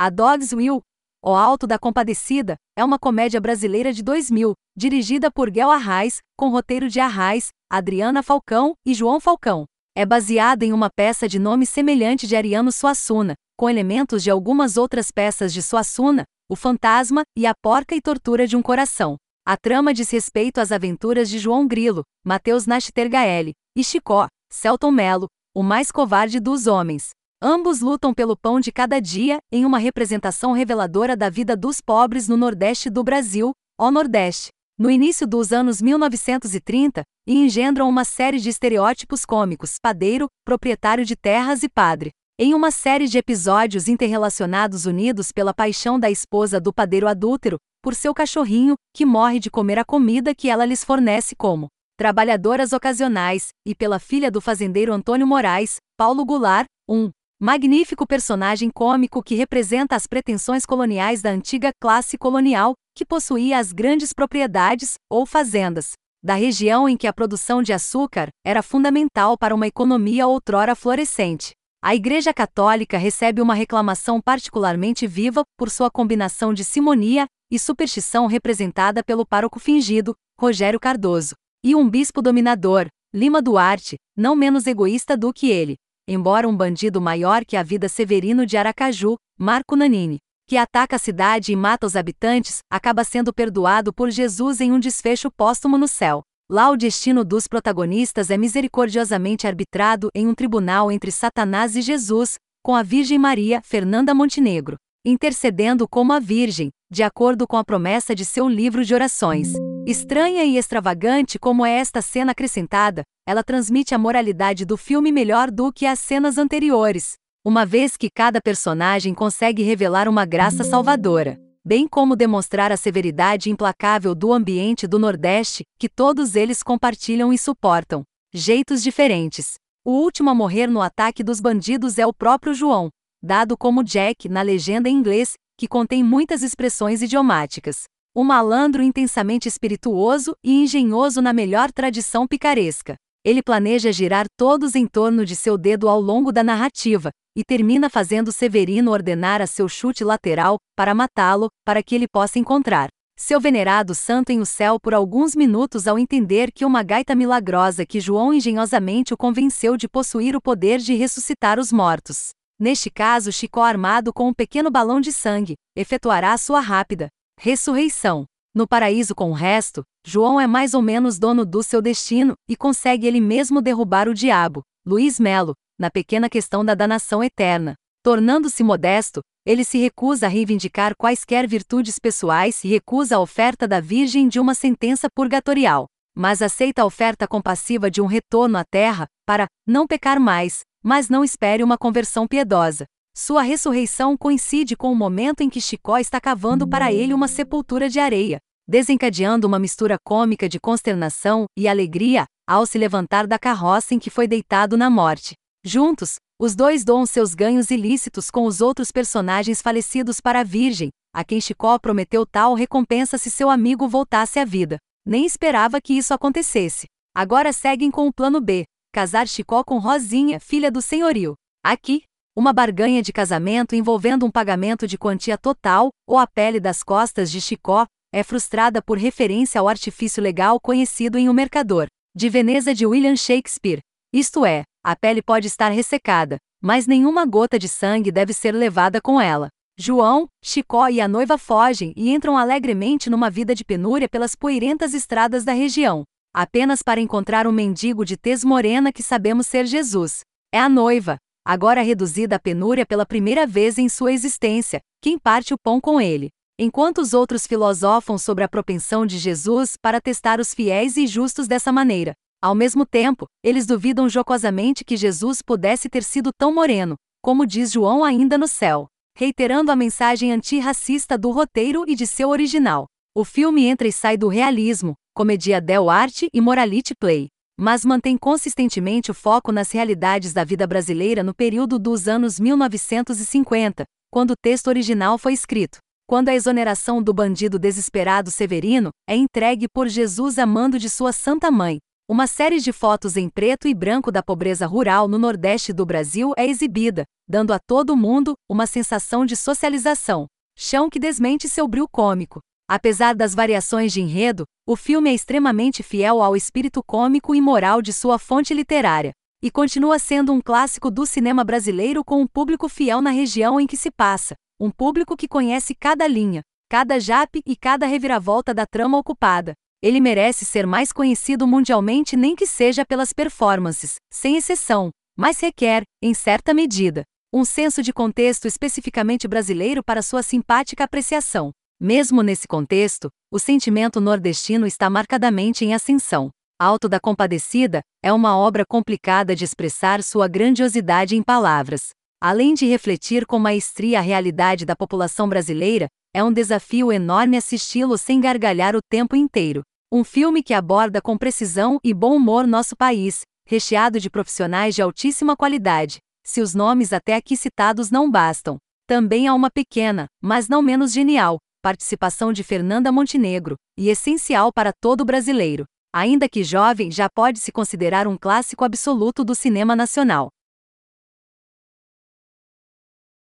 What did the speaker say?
A Dog's Will, O Alto da Compadecida, é uma comédia brasileira de 2000, dirigida por Guel Arraes, com roteiro de Arraes, Adriana Falcão e João Falcão. É baseada em uma peça de nome semelhante de Ariano Suassuna, com elementos de algumas outras peças de Suassuna, O Fantasma e A Porca e Tortura de um Coração. A trama diz respeito às aventuras de João Grilo, Mateus Nachtergaele e Chicó, Celton Mello, o mais covarde dos homens. Ambos lutam pelo pão de cada dia, em uma representação reveladora da vida dos pobres no Nordeste do Brasil, ó Nordeste. No início dos anos 1930, e engendram uma série de estereótipos cômicos: padeiro, proprietário de terras e padre. Em uma série de episódios interrelacionados unidos pela paixão da esposa do padeiro adúltero, por seu cachorrinho, que morre de comer a comida que ela lhes fornece como trabalhadoras ocasionais, e pela filha do fazendeiro Antônio Moraes, Paulo Goulart, um magnífico personagem cômico que representa as pretensões coloniais da antiga classe colonial, que possuía as grandes propriedades, ou fazendas, da região em que a produção de açúcar era fundamental para uma economia outrora florescente. A Igreja Católica recebe uma reclamação particularmente viva por sua combinação de simonia e superstição representada pelo pároco fingido, Rogério Cardoso, e um bispo dominador, Lima Duarte, não menos egoísta do que ele, embora um bandido maior que a vida Severino de Aracaju, Marco Nanini, que ataca a cidade e mata os habitantes, acaba sendo perdoado por Jesus em um desfecho póstumo no céu. Lá o destino dos protagonistas é misericordiosamente arbitrado em um tribunal entre Satanás e Jesus, com a Virgem Maria, Fernanda Montenegro, intercedendo como a Virgem, de acordo com a promessa de seu livro de orações. Estranha e extravagante como é esta cena acrescentada, ela transmite a moralidade do filme melhor do que as cenas anteriores, uma vez que cada personagem consegue revelar uma graça salvadora bem como demonstrar a severidade implacável do ambiente do Nordeste, que todos eles compartilham e suportam. Jeitos diferentes. O último a morrer no ataque dos bandidos é o próprio João, dado como Jack na legenda em inglês, que contém muitas expressões idiomáticas. Um malandro intensamente espirituoso e engenhoso na melhor tradição picaresca. Ele planeja girar todos em torno de seu dedo ao longo da narrativa, e termina fazendo Severino ordenar a seu chute lateral, para matá-lo, para que ele possa encontrar seu venerado santo em o céu por alguns minutos ao entender que uma gaita milagrosa que João engenhosamente o convenceu de possuir o poder de ressuscitar os mortos. Neste caso, Chicó armado com um pequeno balão de sangue, efetuará sua rápida ressurreição. No paraíso com o resto, João é mais ou menos dono do seu destino e consegue ele mesmo derrubar o diabo. Luiz Melo, na pequena questão da danação eterna. Tornando-se modesto, ele se recusa a reivindicar quaisquer virtudes pessoais e recusa a oferta da Virgem de uma sentença purgatorial, mas aceita a oferta compassiva de um retorno à terra, para não pecar mais, mas não espere uma conversão piedosa. Sua ressurreição coincide com o momento em que Chicó está cavando para ele uma sepultura de areia, desencadeando uma mistura cômica de consternação e alegria ao se levantar da carroça em que foi deitado na morte. Juntos, os dois doam seus ganhos ilícitos com os outros personagens falecidos para a Virgem, a quem Chicó prometeu tal recompensa se seu amigo voltasse à vida. Nem esperava que isso acontecesse. Agora seguem com o plano B: casar Chicó com Rosinha, filha do senhorio. Aqui, uma barganha de casamento envolvendo um pagamento de quantia total, ou a pele das costas de Chicó, é frustrada por referência ao artifício legal conhecido em O Mercador, de Veneza de William Shakespeare. Isto é, a pele pode estar ressecada, mas nenhuma gota de sangue deve ser levada com ela. João, Chicó e a noiva fogem e entram alegremente numa vida de penúria pelas poeirentas estradas da região, apenas para encontrar um mendigo de tez morena que sabemos ser Jesus. É a noiva, agora reduzida à penúria pela primeira vez em sua existência, quem parte o pão com ele. Enquanto os outros filosofam sobre a propensão de Jesus para testar os fiéis e justos dessa maneira, ao mesmo tempo, eles duvidam jocosamente que Jesus pudesse ter sido tão moreno, como diz João ainda no céu, reiterando a mensagem antirracista do roteiro e de seu original. O filme entra e sai do realismo, comédia del arte e morality play, mas mantém consistentemente o foco nas realidades da vida brasileira no período dos anos 1950, quando o texto original foi escrito. Quando a exoneração do bandido desesperado Severino é entregue por Jesus a mando de sua santa mãe, Uma série de fotos em preto e branco da pobreza rural no Nordeste do Brasil é exibida, dando a todo mundo uma sensação de socialização. Chão que desmente seu brilho cômico. Apesar das variações de enredo, o filme é extremamente fiel ao espírito cômico e moral de sua fonte literária, e continua sendo um clássico do cinema brasileiro com um público fiel na região em que se passa, um público que conhece cada linha, cada jape e cada reviravolta da trama ocupada. Ele merece ser mais conhecido mundialmente, nem que seja pelas performances, sem exceção, mas requer, em certa medida, um senso de contexto especificamente brasileiro para sua simpática apreciação. Mesmo nesse contexto, o sentimento nordestino está marcadamente em ascensão. Alto da Compadecida é uma obra complicada de expressar sua grandiosidade em palavras. Além de refletir com maestria a realidade da população brasileira, é um desafio enorme assisti-lo sem gargalhar o tempo inteiro. Um filme que aborda com precisão e bom humor nosso país, recheado de profissionais de altíssima qualidade. Se os nomes até aqui citados não bastam, também há uma pequena, mas não menos genial, participação de Fernanda Montenegro, e essencial para todo brasileiro. Ainda que jovem, já pode se considerar um clássico absoluto do cinema nacional.